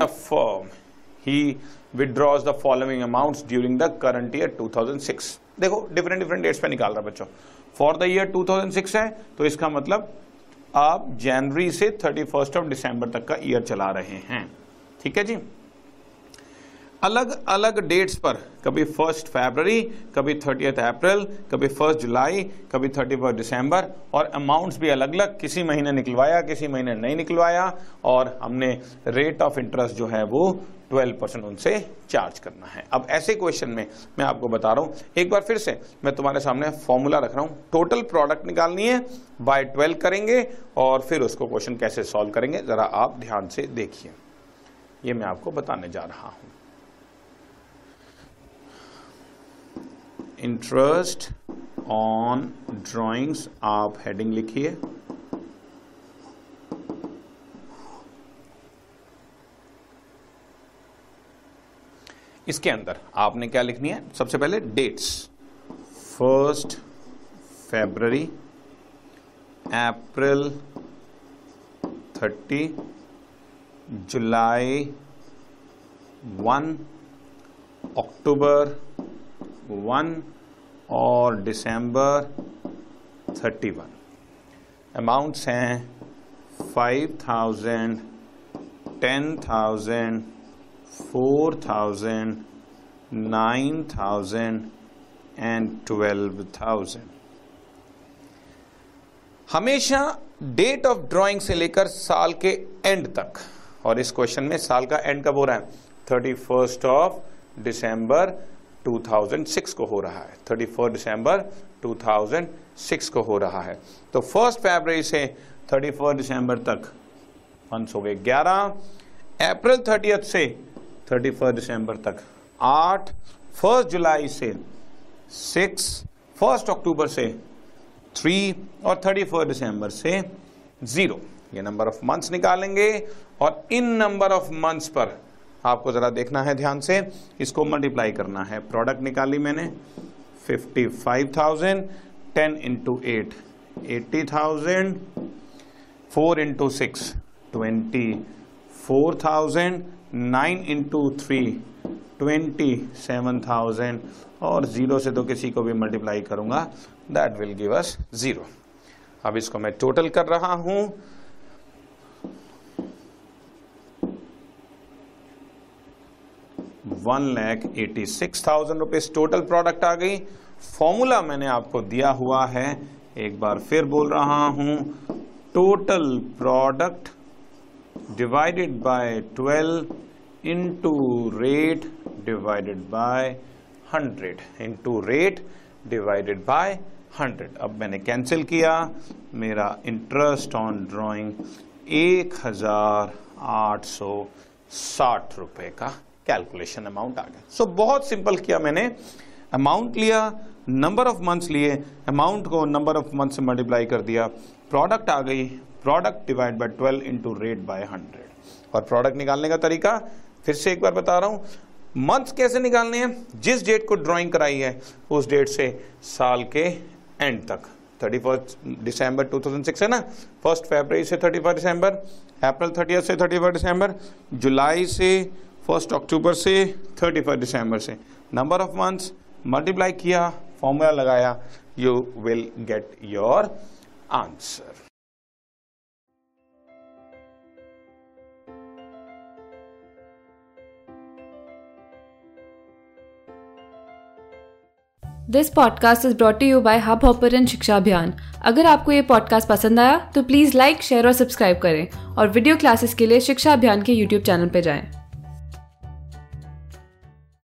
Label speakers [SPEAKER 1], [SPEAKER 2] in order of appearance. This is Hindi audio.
[SPEAKER 1] a firm. He withdraws the following amounts during the current year 2006 देखो डिफरेंट डिफरेंट डेट्स पे निकाल रहा बच्चों। फॉर द ईयर 2006 है तो इसका मतलब आप जनवरी से थर्टी फ़र्स्ट ऑफ़ डिसम्बर तक का ईयर चला रहे हैं। ठीक है जी? अलग अलग डेट्स पर। कभी फ़र्स्ट फरवरी कभी थर्टियथ अप्रैल कभी फ़र्स्ट जुलाई कभी थर्टी फ़र्स्ट दिसंबर और अमाउंट्स भी अलग अलग किसी महीने निकलवाया, किसी महीने नहीं निकलवाया और हमने रेट ऑफ़ इंटरेस्ट जो है वो 12 परसेंट उनसे चार्ज करना है। अब ऐसे क्वेश्चन में मैं आपको बता रहा हूँ। एक बार फिर से मैं तुम्हारे सामने फॉर्मूला रख रहा हूँ। टोटल प्रोडक्ट निकालनी है बाय 12 करेंगे और फिर उसको क्वेश्चन कैसे सॉल्व करेंगे, जरा आप ध्यान से देखिए। ये मैं आपको बताने जा रहा हूँ। इंटरेस्ट ऑन ड्राइंग्स आप हेडिंग लिखिए। इसके अंदर आपने क्या लिखनी है? सबसे पहले dates first February April thirty July one October one और दिसंबर थर्टी वन अमाउंट्स हैं five thousand ten thousand four thousand nine thousand and twelve thousand हमेशा डेट ऑफ़ ड्राइंग से लेकर साल के एंड तक, और इस क्वेश्चन में साल का एंड कब हो रहा है? थर्टी फ़र्स्ट ऑफ़ डिसम्बर 2006 को हो रहा है। थर्टी फ़र्स्ट दिसंबर 2006 को हो रहा है। तो फ़र्स्ट फरवरी से थर्टी फ़र्स्ट दिसंबर तक मंथ्स हो गए ग्यारह। अप्रैल थर्टी से थर्टी फ़र्स्ट दिसंबर तक आठ। फ़र्स्ट जुलाई से सिक्स फ़र्स्ट अक्टूबर से थ्री और थर्टी फ़र्स्ट दिसंबर से ज़ीरो ये नंबर ऑफ़ मंथ्स निकालेंगे और इन नंबर ऑफ़ मंथ्स पर आपको ज़रा देखना है ध्यान से। इसको मल्टीप्लाई करना है। प्रोडक्ट निकाली मैंने fifty five thousand ten into eight eighty thousand four into six twenty four thousand nine into three twenty seven thousand और ज़ीरो से तो किसी को भी मल्टीप्लाई करूँगा that will give us zero अब इसको मैं टोटल कर रहा हूँ। One lakh eighty six thousand rupees total product आ गई। फॉर्मूला मैंने आपको दिया हुआ है। एक बार फिर बोल रहा हूँ total product divided by twelve into rate divided by hundred into rate divided by hundred अब मैंने कैंसिल किया। मेरा इंटरेस्ट ऑन ड्राइंग एक हज़ार आठ सौ साठ रुपए का कैलकुलेशन अमाउंट आ गया। सो so, बहुत सिंपल किया मैंने। अमाउंट लिया नंबर ऑफ़ मंथ्स लिए अमाउंट को नंबर ऑफ़ मंथ से मल्टीप्लाई कर दिया। प्रोडक्ट आ गई। Product divide by twelve into rate by hundred और प्रोडक्ट निकालने का तरीका फिर से एक बार बता रहा हूँ मंथ कैसे निकालने हैं? जिस डेट को ड्राइंग कराई है उस डेट से साल के एंड तक। Thirty first December two thousand six है ना? फ़र्स्ट फेबर से thirty first December April thirty से थर्टी फ़र्स्ट दिसंबर जुलाई से फ़र्स्ट अक्टूबर से थर्टी फ़र्स्ट दिसंबर से। नंबर ऑफ़ मंथ्स मल्टीप्लाई किया फॉर्मूला लगाया you will get your answer
[SPEAKER 2] this podcast is brought you by Hubhopper Shiksha Abhiyan अगर आपको ये पॉडकास्ट पसंद आया तो प्लीज़ लाइक शेयर और सब्सक्राइब करें और वीडियो क्लासेस के लिए शिक्षा अभियान के यूट्यूब चैनल पर जाएँ।